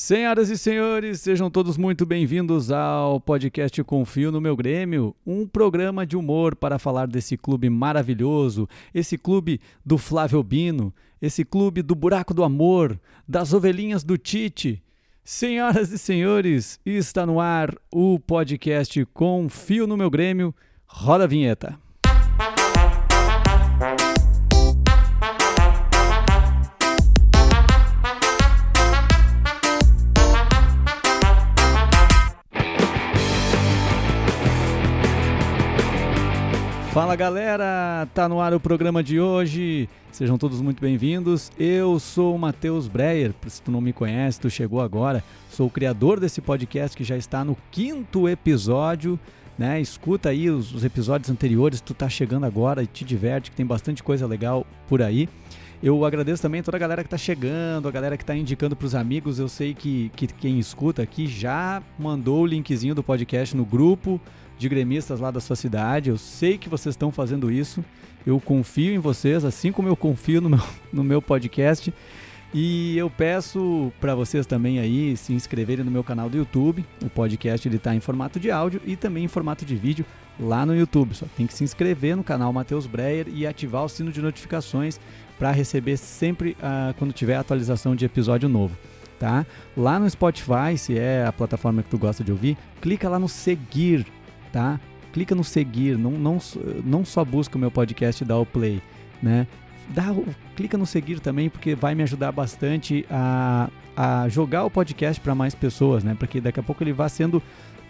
Senhoras e senhores, sejam todos muito bem-vindos ao podcast Confio no Meu Grêmio, um programa de humor para falar desse clube maravilhoso, esse clube do Flávio Bino, esse clube do Buraco do Amor, das ovelhinhas do Tite. Senhoras e senhores, está no ar o podcast Confio no Meu Grêmio. Roda a vinheta. Fala galera, tá no ar o programa de hoje. Sejam todos muito bem-vindos. Eu sou o Matheus Breyer. Se tu não me conhece, tu chegou agora. Sou o criador desse podcast que já está no quinto episódio. Né? Escuta aí os, os episódios anteriores. Tu tá chegando agora e te diverte, que tem bastante coisa legal por aí. Eu agradeço também a toda a galera que está chegando, a galera que está indicando para os amigos. Eu sei que, que quem escuta aqui já mandou o linkzinho do podcast no grupo de gremistas lá da sua cidade. Eu sei que vocês estão fazendo isso. Eu confio em vocês, assim como eu confio no meu, no meu podcast. E eu peço para vocês também aí se inscreverem no meu canal do YouTube. O podcast ele está em formato de áudio e também em formato de vídeo lá no YouTube. Só tem que se inscrever no canal Matheus Breyer e ativar o sino de notificações para receber sempre uh, quando tiver atualização de episódio novo. Tá? Lá no Spotify, se é a plataforma que tu gosta de ouvir, clica lá no seguir tá? Clica no seguir, não, não, não só busca o meu podcast e dá o play, né? Dá, clica no seguir também, porque vai me ajudar bastante a, a jogar o podcast para mais pessoas, né? Porque daqui a pouco ele vai sendo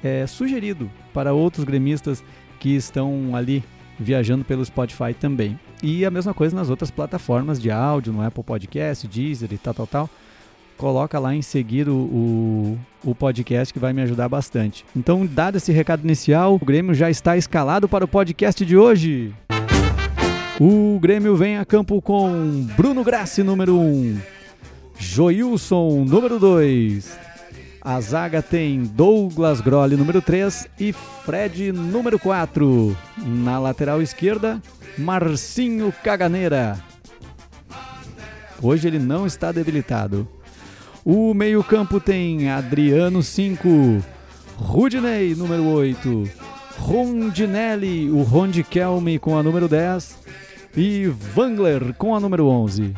é, sugerido para outros gremistas que estão ali viajando pelo Spotify também. E a mesma coisa nas outras plataformas de áudio, no Apple Podcast, Deezer e tal, tal, tal coloca lá em seguir o, o, o, podcast que vai me ajudar bastante. Então, dado esse recado inicial, o Grêmio já está escalado para o podcast de hoje. O Grêmio vem a campo com Bruno Grassi, número 1, um, Joilson, número 2. A zaga tem Douglas Grolli, número 3, e Fred, número 4. Na lateral esquerda, Marcinho Caganeira. Hoje ele não está debilitado. O meio-campo tem Adriano 5, Rudinei, número 8, Rondinelli, o Rondikelme com a número 10 e Wangler com a número 11.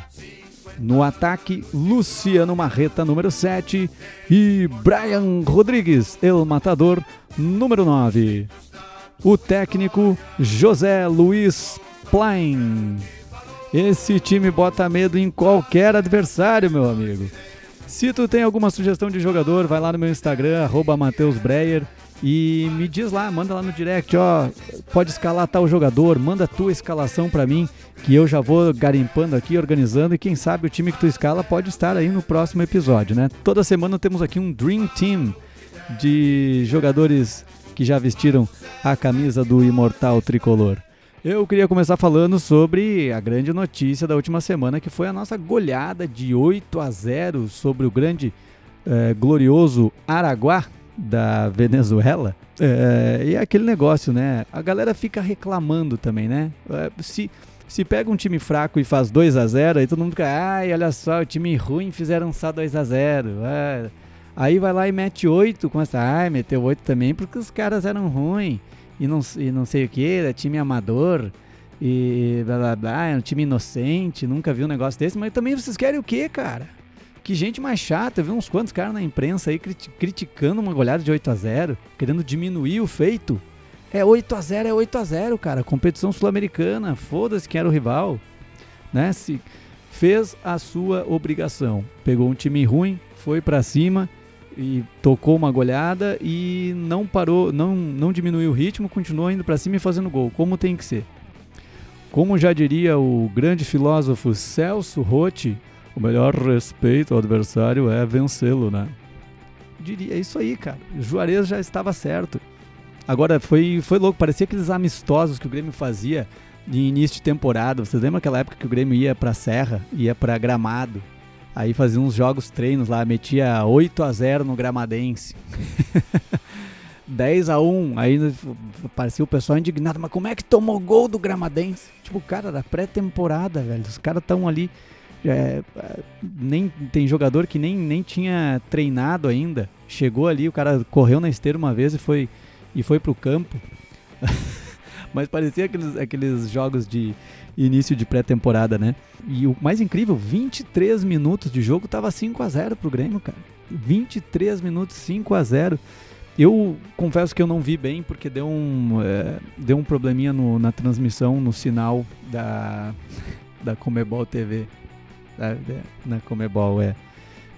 No ataque, Luciano Marreta, número 7 e Brian Rodrigues, El Matador, número 9. O técnico José Luiz Plain. Esse time bota medo em qualquer adversário, meu amigo. Se tu tem alguma sugestão de jogador, vai lá no meu Instagram, arroba e me diz lá, manda lá no direct, ó, pode escalar tal jogador, manda a tua escalação para mim, que eu já vou garimpando aqui, organizando, e quem sabe o time que tu escala pode estar aí no próximo episódio, né? Toda semana temos aqui um Dream Team de jogadores que já vestiram a camisa do imortal tricolor. Eu queria começar falando sobre a grande notícia da última semana, que foi a nossa goleada de 8 a 0 sobre o grande eh, glorioso Araguá da Venezuela. É, e é aquele negócio, né? A galera fica reclamando também, né? É, se, se pega um time fraco e faz 2 a 0 aí todo mundo fica, ai, olha só, o time ruim fizeram só 2 a 0 é. Aí vai lá e mete 8, começa, ai, meteu 8 também porque os caras eram ruins e não, e não sei o que, é time amador e blá blá blá, é um time inocente, nunca vi um negócio desse, mas também vocês querem o que, cara? Que gente mais chata, eu vi uns quantos caras na imprensa aí crit criticando uma goleada de 8 a 0 querendo diminuir o feito. É 8 a 0 é 8 a 0 cara. Competição sul-americana, foda-se quem era o rival. Né? Se fez a sua obrigação. Pegou um time ruim, foi para cima e tocou uma goleada e não parou, não, não diminuiu o ritmo, continuou indo para cima e fazendo gol, como tem que ser. Como já diria o grande filósofo Celso Rotti, o melhor respeito ao adversário é vencê-lo, né? Diria, é isso aí, cara. Juarez já estava certo. Agora foi, foi louco, parecia aqueles amistosos que o Grêmio fazia de início de temporada. Vocês lembram aquela época que o Grêmio ia pra Serra, ia pra Gramado? Aí fazia uns jogos treinos lá, metia 8 a 0 no Gramadense. 10 a 1 aí parecia o pessoal indignado, mas como é que tomou gol do Gramadense? Tipo, cara, era pré-temporada, velho. Os caras estão ali É, é, nem, tem jogador que nem, nem tinha treinado ainda. Chegou ali, o cara correu na esteira uma vez e foi, e foi pro campo. Mas parecia aqueles, aqueles jogos de início de pré-temporada, né? E o mais incrível, 23 minutos de jogo tava 5 a 0 pro Grêmio, cara. 23 minutos, 5 a 0 eu confesso que eu não vi bem porque deu um, é, deu um probleminha no, na transmissão, no sinal da, da Comebol TV. Da, da, na Comebol, é.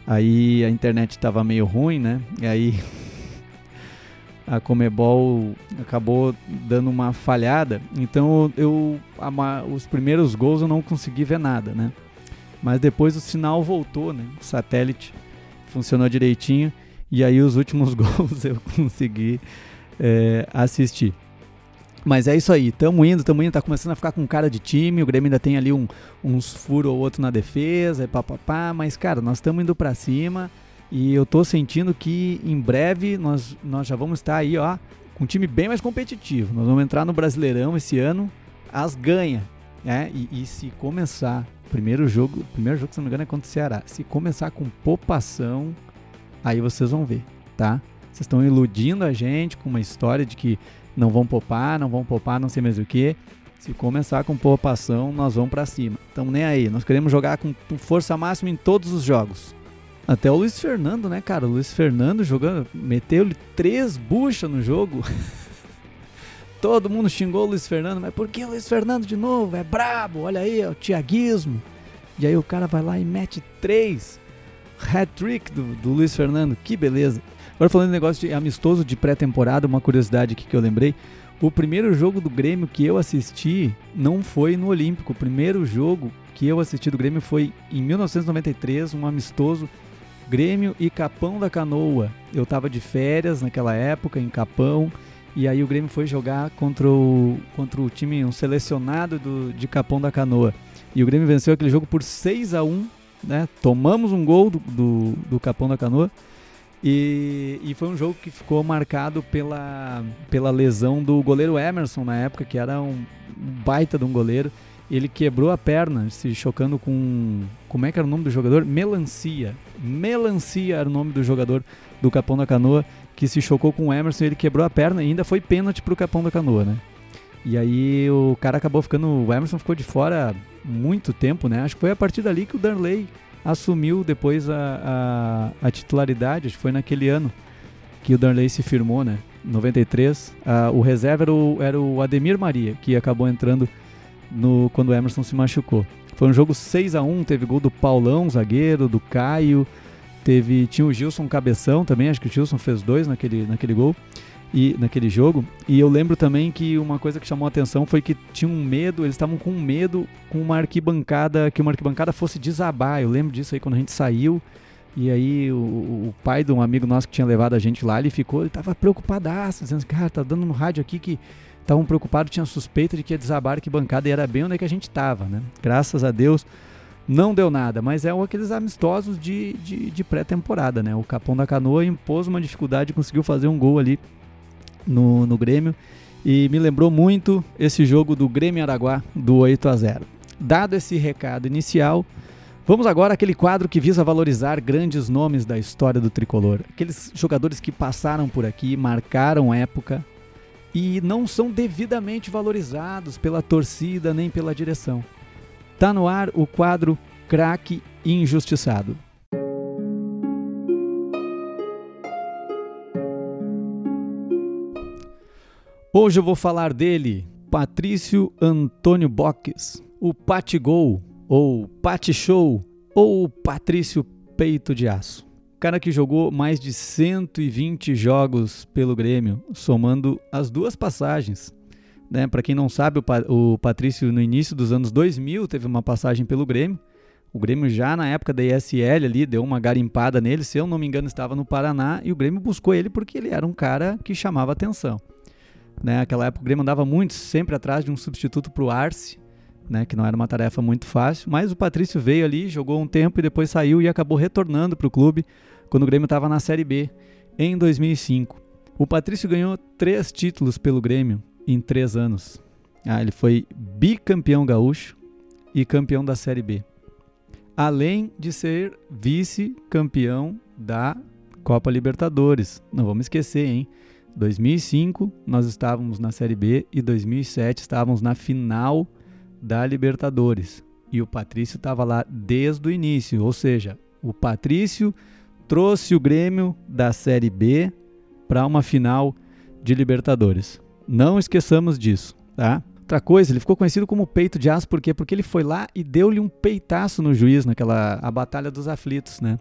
Aí a internet estava meio ruim, né? E aí a Comebol acabou dando uma falhada. Então eu a, os primeiros gols eu não consegui ver nada, né? Mas depois o sinal voltou, né? O satélite funcionou direitinho e aí os últimos gols eu consegui é, assistir. Mas é isso aí, tamo indo, tamo indo, tá começando a ficar com cara de time, o Grêmio ainda tem ali um, uns furos ou outro na defesa, e mas cara, nós estamos indo para cima e eu tô sentindo que em breve nós, nós já vamos estar aí, ó, com um time bem mais competitivo. Nós vamos entrar no Brasileirão esse ano, as ganha, né? E, e se começar, primeiro jogo, primeiro jogo, se não me engano, é contra o Ceará. Se começar com popação, Aí vocês vão ver, tá? Vocês estão iludindo a gente com uma história de que não vão poupar, não vão poupar, não sei mais o que. Se começar com poupação, nós vamos para cima. Então nem aí, nós queremos jogar com força máxima em todos os jogos. Até o Luiz Fernando, né, cara? O Luiz Fernando jogando, meteu-lhe três buchas no jogo. Todo mundo xingou o Luiz Fernando, mas por que o Luiz Fernando de novo? É brabo, olha aí, é o tiaguismo. E aí o cara vai lá e mete três hat-trick do, do Luiz Fernando, que beleza. Agora falando de negócio de amistoso de pré-temporada, uma curiosidade aqui que eu lembrei. O primeiro jogo do Grêmio que eu assisti não foi no Olímpico. O primeiro jogo que eu assisti do Grêmio foi em 1993, um amistoso Grêmio e Capão da Canoa. Eu estava de férias naquela época em Capão e aí o Grêmio foi jogar contra o, contra o time, um selecionado do, de Capão da Canoa. E o Grêmio venceu aquele jogo por 6 a 1 né? Tomamos um gol do, do, do Capão da Canoa. E, e, foi um jogo que ficou marcado pela, pela lesão do goleiro Emerson na época, que era um, baita de um goleiro. Ele quebrou a perna, se chocando com. Como é que era o nome do jogador? Melancia. Melancia era o nome do jogador do Capão da Canoa, que se chocou com o Emerson. Ele quebrou a perna e ainda foi pênalti pro Capão da Canoa, né? E aí o cara acabou ficando. O Emerson ficou de fora muito tempo, né? Acho que foi a partir dali que o Darley assumiu depois a, a, a titularidade. Acho que foi naquele ano que o Darley se firmou, né? 93. Uh, o reserva era o, era o Ademir Maria, que acabou entrando no, quando o Emerson se machucou. Foi um jogo 6 a 1 teve gol do Paulão, zagueiro, do Caio, teve tinha o Gilson Cabeção também, acho que o Gilson fez dois naquele, naquele gol e naquele jogo. E eu lembro também que uma coisa que chamou a atenção foi que tinha um medo, eles estavam com medo com uma arquibancada, que uma arquibancada fosse desabar. Eu lembro disso aí quando a gente saiu. E aí o, o pai de um amigo nosso que tinha levado a gente lá, ele ficou, ele tava preocupadaço, dizendo, cara, tá dando no rádio aqui que estavam preocupados, tinha suspeita de que ia desabar a arquibancada e era bem onde é que a gente tava, né? Graças a Deus não deu nada, mas é um aqueles amistosos de, de, de pré-temporada, né? O Capão da Canoa impôs uma dificuldade, conseguiu fazer um gol ali no, no Grêmio e me lembrou muito esse jogo do Grêmio Araguá do 8 a 0. Dado esse recado inicial, vamos agora àquele quadro que visa valorizar grandes nomes da história do tricolor, aqueles jogadores que passaram por aqui, marcaram época e não são devidamente valorizados pela torcida nem pela direção. Tá no ar o quadro Craque Injustiçado. Hoje eu vou falar dele, Patrício Antônio Boques, o Patigol, ou Show, ou Patrício Peito de Aço. Cara que jogou mais de 120 jogos pelo Grêmio, somando as duas passagens. Né? Para quem não sabe, o, Patrício no início dos anos 2000 teve uma passagem pelo Grêmio. O Grêmio já na época da ISL ali deu uma garimpada nele, se eu não me engano estava no Paraná, e o Grêmio buscou ele porque ele era um cara que chamava atenção. Né? Aquela época o Grêmio andava muito, sempre atrás de um substituto para o Arce, né? que não era uma tarefa muito fácil. Mas o Patrício veio ali, jogou um tempo e depois saiu e acabou retornando para o clube quando o Grêmio estava na Série B em 2005. O Patrício ganhou três títulos pelo Grêmio em três anos. Ah, ele foi bicampeão gaúcho e campeão da Série B. além de ser vice-campeão da Copa Libertadores. Não vamos esquecer, hein? 2005 nós estávamos na Série B e 2007 estávamos na final da Libertadores. E o Patrício estava lá desde o início, ou seja, o Patrício trouxe o Grêmio da Série B para uma final de Libertadores. Não esqueçamos disso, tá? Outra coisa, ele ficou conhecido como peito de aço, por quê? Porque ele foi lá e deu-lhe um peitaço no juiz naquela a batalha dos aflitos, né?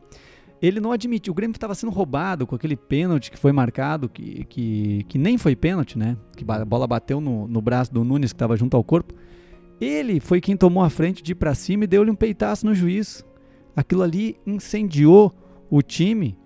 Ele não admitiu, o Grêmio estava sendo roubado com aquele pênalti que foi marcado, que, que, que nem foi pênalti, né? Que a bola bateu no, no braço do Nunes que estava junto ao corpo. Ele foi quem tomou a frente de ir para cima e deu-lhe um peitaço no juiz. Aquilo ali incendiou o time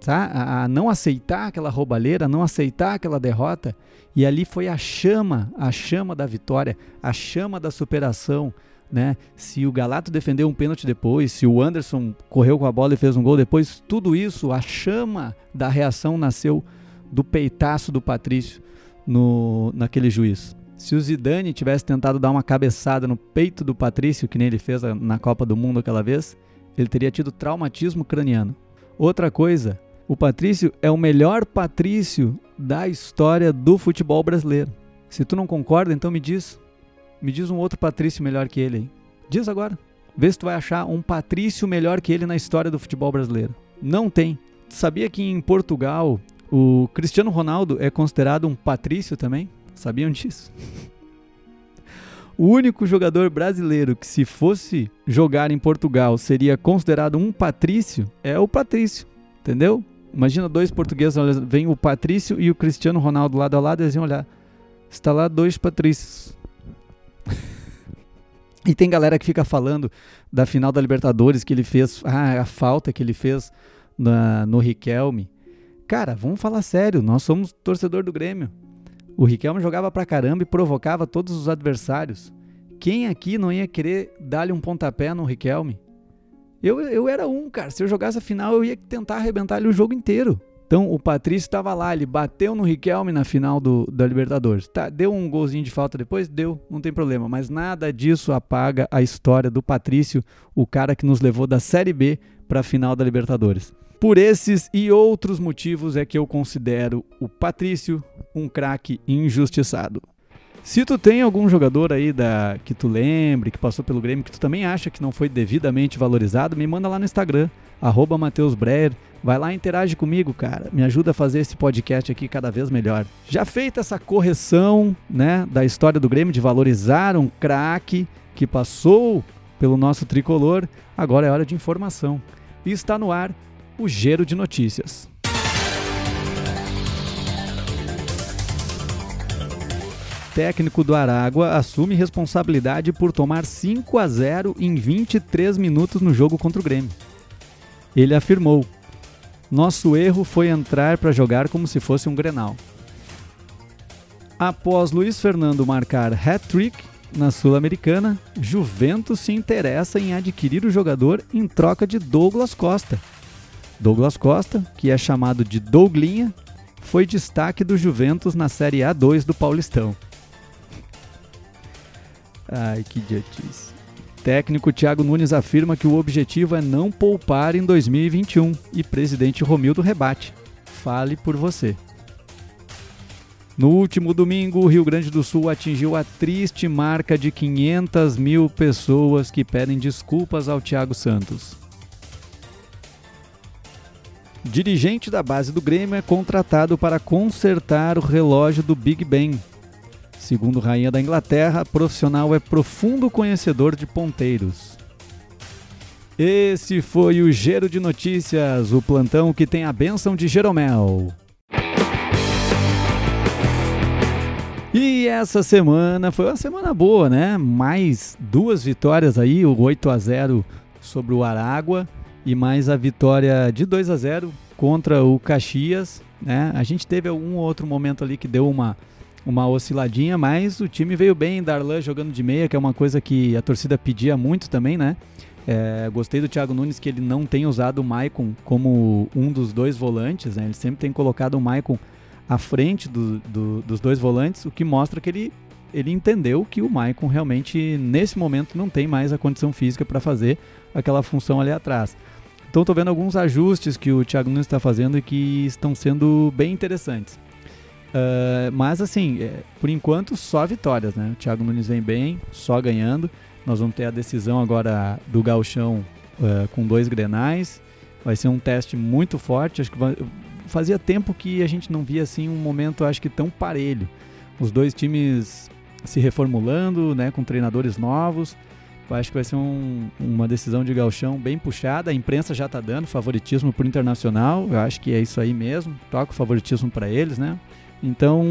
tá? a, a não aceitar aquela roubalheira, a não aceitar aquela derrota. E ali foi a chama, a chama da vitória, a chama da superação. Né? Se o Galato defendeu um pênalti depois, se o Anderson correu com a bola e fez um gol depois, tudo isso, a chama da reação nasceu do peitaço do Patrício no, naquele juiz. Se o Zidane tivesse tentado dar uma cabeçada no peito do Patrício, que nem ele fez na Copa do Mundo aquela vez, ele teria tido traumatismo craniano. Outra coisa, o Patrício é o melhor Patrício da história do futebol brasileiro. Se tu não concorda, então me diz. Me diz um outro Patrício melhor que ele aí. Diz agora. Vê se tu vai achar um Patrício melhor que ele na história do futebol brasileiro. Não tem. Sabia que em Portugal o Cristiano Ronaldo é considerado um Patrício também? Sabiam disso? O único jogador brasileiro que, se fosse jogar em Portugal, seria considerado um Patrício é o Patrício. Entendeu? Imagina dois portugueses, vem o Patrício e o Cristiano Ronaldo lado a lado, eles iam olhar. Está lá dois Patrícios. e tem galera que fica falando da final da Libertadores que ele fez, ah, a falta que ele fez na, no Riquelme. Cara, vamos falar sério, nós somos torcedor do Grêmio. O Riquelme jogava pra caramba e provocava todos os adversários. Quem aqui não ia querer dar-lhe um pontapé no Riquelme? Eu, eu era um, cara. Se eu jogasse a final, eu ia tentar arrebentar ele o jogo inteiro. Então o Patrício estava lá, ele bateu no Riquelme na final do, da Libertadores. Tá, deu um golzinho de falta depois? Deu, não tem problema. Mas nada disso apaga a história do Patrício, o cara que nos levou da Série B para a final da Libertadores. Por esses e outros motivos é que eu considero o Patrício um craque injustiçado. Se tu tem algum jogador aí da que tu lembre, que passou pelo Grêmio, que tu também acha que não foi devidamente valorizado, me manda lá no Instagram, arroba Matheus Breyer. Vai lá e interage comigo, cara. Me ajuda a fazer esse podcast aqui cada vez melhor. Já feita essa correção, né, da história do Grêmio de valorizar um craque que passou pelo nosso tricolor, agora é hora de informação. E está no ar o Giro de Notícias. técnico do Aragua assume responsabilidade por tomar 5 a 0 em 23 minutos no jogo contra o Grêmio. Ele afirmou: Nosso erro foi entrar para jogar como se fosse um Grenal. Após Luiz Fernando marcar hat-trick na Sul-Americana, Juventus se interessa em adquirir o jogador em troca de Douglas Costa. Douglas Costa, que é chamado de Douglinha, foi destaque do Juventus na Série A2 do Paulistão. Ai, que idiotice. Técnico Thiago Nunes afirma que o objetivo é não poupar em 2021 e presidente Romildo rebate. Fale por você. No último domingo, o Rio Grande do Sul atingiu a triste marca de 500 mil pessoas que pedem desculpas ao Thiago Santos. Dirigente da base do Grêmio é contratado para consertar o relógio do Big Ben, Segundo Rainha da Inglaterra, profissional é profundo conhecedor de ponteiros. Esse foi o Giro de Notícias, o plantão que tem a benção de Jeromel. E essa semana foi uma semana boa, né? Mais duas vitórias aí, o 8 a 0 sobre o Aragua e mais a vitória de 2 a 0 contra o Caxias, né? A gente teve algum outro momento ali que deu uma uma osciladinha, mas o time veio bem, Darlan jogando de meia, que é uma coisa que a torcida pedia muito também, né? É, gostei do Thiago Nunes que ele não tem usado o Maicon como um dos dois volantes, né? Ele sempre tem colocado o Maicon à frente do, do, dos dois volantes, o que mostra que ele ele entendeu que o Maicon realmente, nesse momento, não tem mais a condição física para fazer aquela função ali atrás. Então estou vendo alguns ajustes que o Thiago Nunes está fazendo e que estão sendo bem interessantes. Uh, mas assim, é, por enquanto só vitórias, né? O Thiago Nunes vem bem, só ganhando. Nós vamos ter a decisão agora do Galchão uh, com dois grenais. Vai ser um teste muito forte. Acho que vai, fazia tempo que a gente não via assim um momento, acho que tão parelho. Os dois times se reformulando, né, com treinadores novos. Acho que vai ser um, uma decisão de galchão bem puxada. A imprensa já está dando favoritismo para o Internacional. Eu acho que é isso aí mesmo. Toca o favoritismo para eles, né? Então,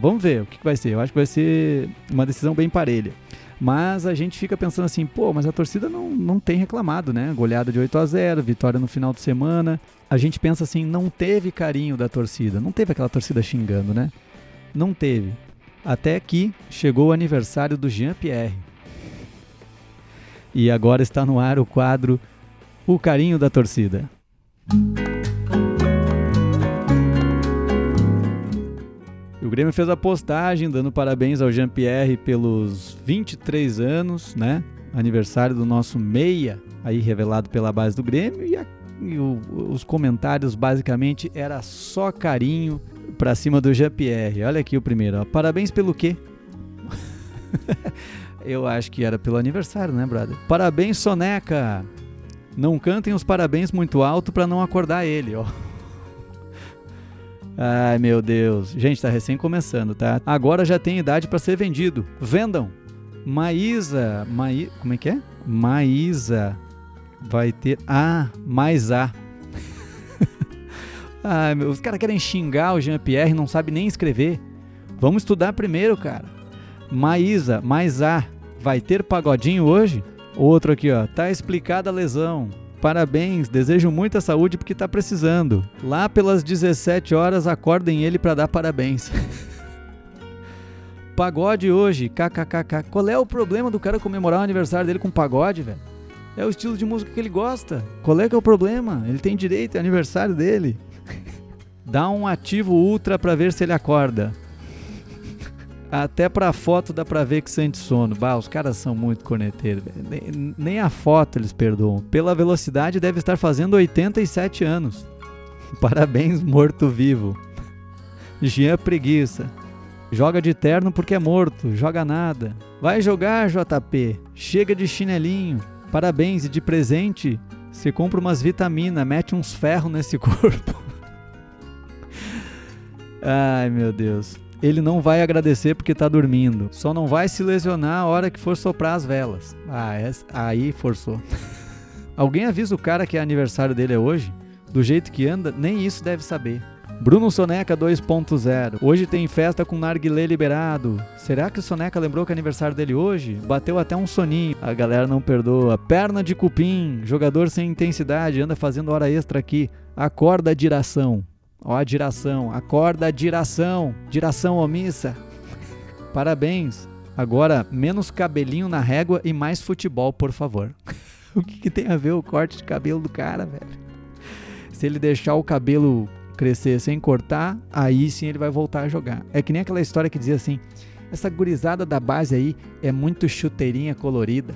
vamos ver o que, que vai ser. Eu acho que vai ser uma decisão bem parelha. Mas a gente fica pensando assim, pô, mas a torcida não, não tem reclamado, né? Goleada de 8 a 0 vitória no final de semana. A gente pensa assim, não teve carinho da torcida, não teve aquela torcida xingando, né? Não teve. Até que chegou o aniversário do Jean-Pierre. E agora está no ar o quadro O Carinho da Torcida. O Grêmio fez a postagem dando parabéns ao Jean-Pierre pelos 23 anos, né? Aniversário do nosso meia, aí revelado pela base do Grêmio. E, a, e o, os comentários basicamente era só carinho pra cima do Jean-Pierre. Olha aqui o primeiro, ó. Parabéns pelo quê? Eu acho que era pelo aniversário, né, brother? Parabéns, Soneca! Não cantem os parabéns muito alto para não acordar ele, ó. Ai, meu Deus. Gente, tá recém começando, tá? Agora já tem idade para ser vendido. Vendam. Maísa, Maí, como é que é? Maísa vai ter ah, mais A. Ai, meu, os caras querem xingar o Jean-Pierre, não sabe nem escrever. Vamos estudar primeiro, cara. Maísa, mais A, vai ter pagodinho hoje? Outro aqui, ó. Tá explicada a lesão. Parabéns, desejo muita saúde porque tá precisando. Lá pelas 17 horas acordem ele para dar parabéns. pagode hoje, kkkk. Qual é o problema do cara comemorar o aniversário dele com pagode, velho? É o estilo de música que ele gosta. Qual é que é o problema? Ele tem direito, é aniversário dele. Dá um ativo ultra para ver se ele acorda. Até pra foto dá pra ver que sente sono. Bah, os caras são muito corneteiros. Nem, nem a foto eles perdoam. Pela velocidade deve estar fazendo 87 anos. Parabéns, morto-vivo. Jean Preguiça. Joga de terno porque é morto, joga nada. Vai jogar, JP. Chega de chinelinho. Parabéns e de presente, você compra umas vitaminas, mete uns ferros nesse corpo. Ai, meu Deus ele não vai agradecer porque tá dormindo. Só não vai se lesionar a hora que for soprar as velas. Ah, é, aí forçou. Alguém avisa o cara que é aniversário dele é hoje? Do jeito que anda, nem isso deve saber. Bruno Soneca 2.0. Hoje tem festa com narguilé liberado. Será que o Soneca lembrou que é aniversário dele hoje? Bateu até um soninho. A galera não perdoa. Perna de cupim. Jogador sem intensidade. Anda fazendo hora extra aqui. Acorda diração. Ó a diração, acorda a diração, diração omissa. Parabéns. Agora, menos cabelinho na régua e mais futebol, por favor. o que, que, tem a ver o corte de cabelo do cara, velho? Se ele deixar o cabelo crescer sem cortar, aí sim ele vai voltar a jogar. É que nem aquela história que dizia assim: essa gurizada da base aí é muito chuteirinha colorida.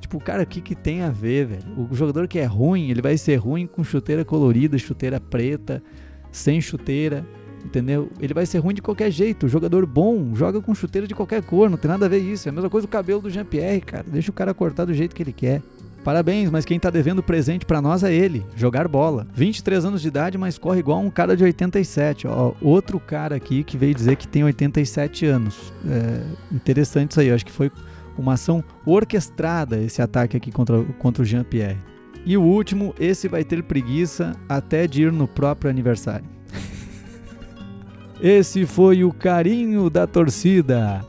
Tipo, cara, o que, que tem a ver, velho? O jogador que é ruim, ele vai ser ruim com chuteira colorida, chuteira preta, sem chuteira, entendeu? Ele vai ser ruim de qualquer jeito. O jogador bom joga com chuteira de qualquer cor, não tem nada a ver isso. É a mesma coisa o cabelo do Jean-Pierre, cara. Deixa o cara cortar do jeito que ele quer. Parabéns, mas quem tá devendo presente para nós é ele, jogar bola. 23 anos de idade, mas corre igual um cara de 87. Ó, outro cara aqui que veio dizer que tem 87 anos. É interessante isso aí, eu acho que foi uma ação orquestrada esse ataque aqui contra, contra o Jean-Pierre. E o último, esse vai ter preguiça até de ir no próprio aniversário. esse foi o carinho da torcida.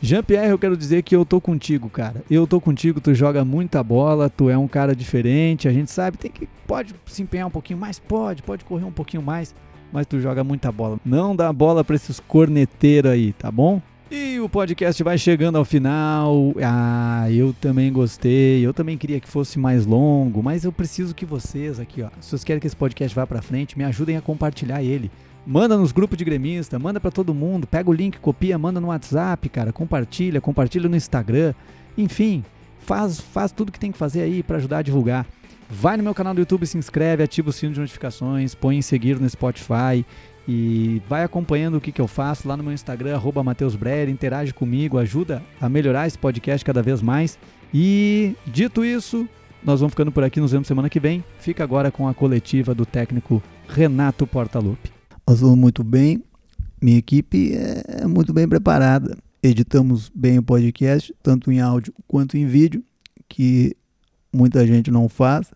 Jean-Pierre, eu quero dizer que eu tô contigo, cara. Eu tô contigo, tu joga muita bola, tu é um cara diferente, a gente sabe, tem que pode se empenhar um pouquinho mais, pode, pode correr um pouquinho mais, mas tu joga muita bola. Não dá bola para esses corneteiros aí, tá bom? E o podcast vai chegando ao final. Ah, eu também gostei. Eu também queria que fosse mais longo, mas eu preciso que vocês aqui, ó, se vocês querem que esse podcast vá para frente, me ajudem a compartilhar ele. Manda nos grupos de gremista, manda para todo mundo, pega o link, copia, manda no WhatsApp, cara, compartilha, compartilha no Instagram. Enfim, faz faz tudo que tem que fazer aí para ajudar a divulgar. Vai no meu canal do YouTube, se inscreve, ativa o sino de notificações, põe em seguir no Spotify e vai acompanhando o que, que eu faço lá no meu Instagram, arroba interage comigo, ajuda a melhorar esse podcast cada vez mais. E dito isso, nós vamos ficando por aqui, nos vemos semana que vem. Fica agora com a coletiva do técnico Renato Portaluppi. Nós vamos muito bem, minha equipe é muito bem preparada. Editamos bem o podcast, tanto em áudio quanto em vídeo, que muita gente não faz.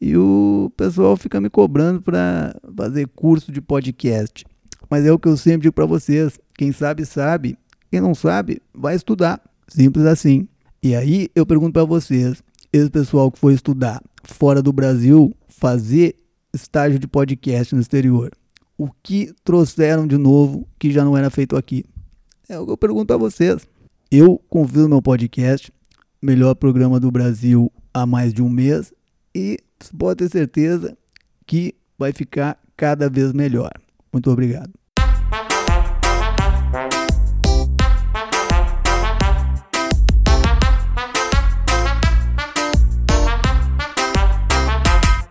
E o pessoal fica me cobrando para fazer curso de podcast. Mas é o que eu sempre digo para vocês: quem sabe, sabe. Quem não sabe, vai estudar. Simples assim. E aí eu pergunto para vocês: esse pessoal que foi estudar fora do Brasil, fazer estágio de podcast no exterior, o que trouxeram de novo que já não era feito aqui? É o que eu pergunto a vocês. Eu convido meu podcast, melhor programa do Brasil há mais de um mês, e você pode ter certeza que vai ficar cada vez melhor. Muito obrigado.